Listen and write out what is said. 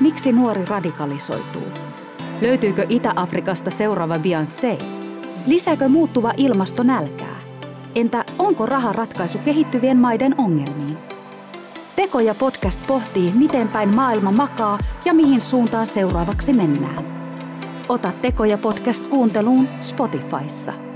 Miksi nuori radikalisoituu? Löytyykö Itä-Afrikasta seuraava Beyoncé? Lisääkö muuttuva ilmasto nälkää? Entä onko raha ratkaisu kehittyvien maiden ongelmiin? Tekoja podcast pohtii, miten päin maailma makaa ja mihin suuntaan seuraavaksi mennään. Ota Tekoja podcast kuunteluun Spotifyssa.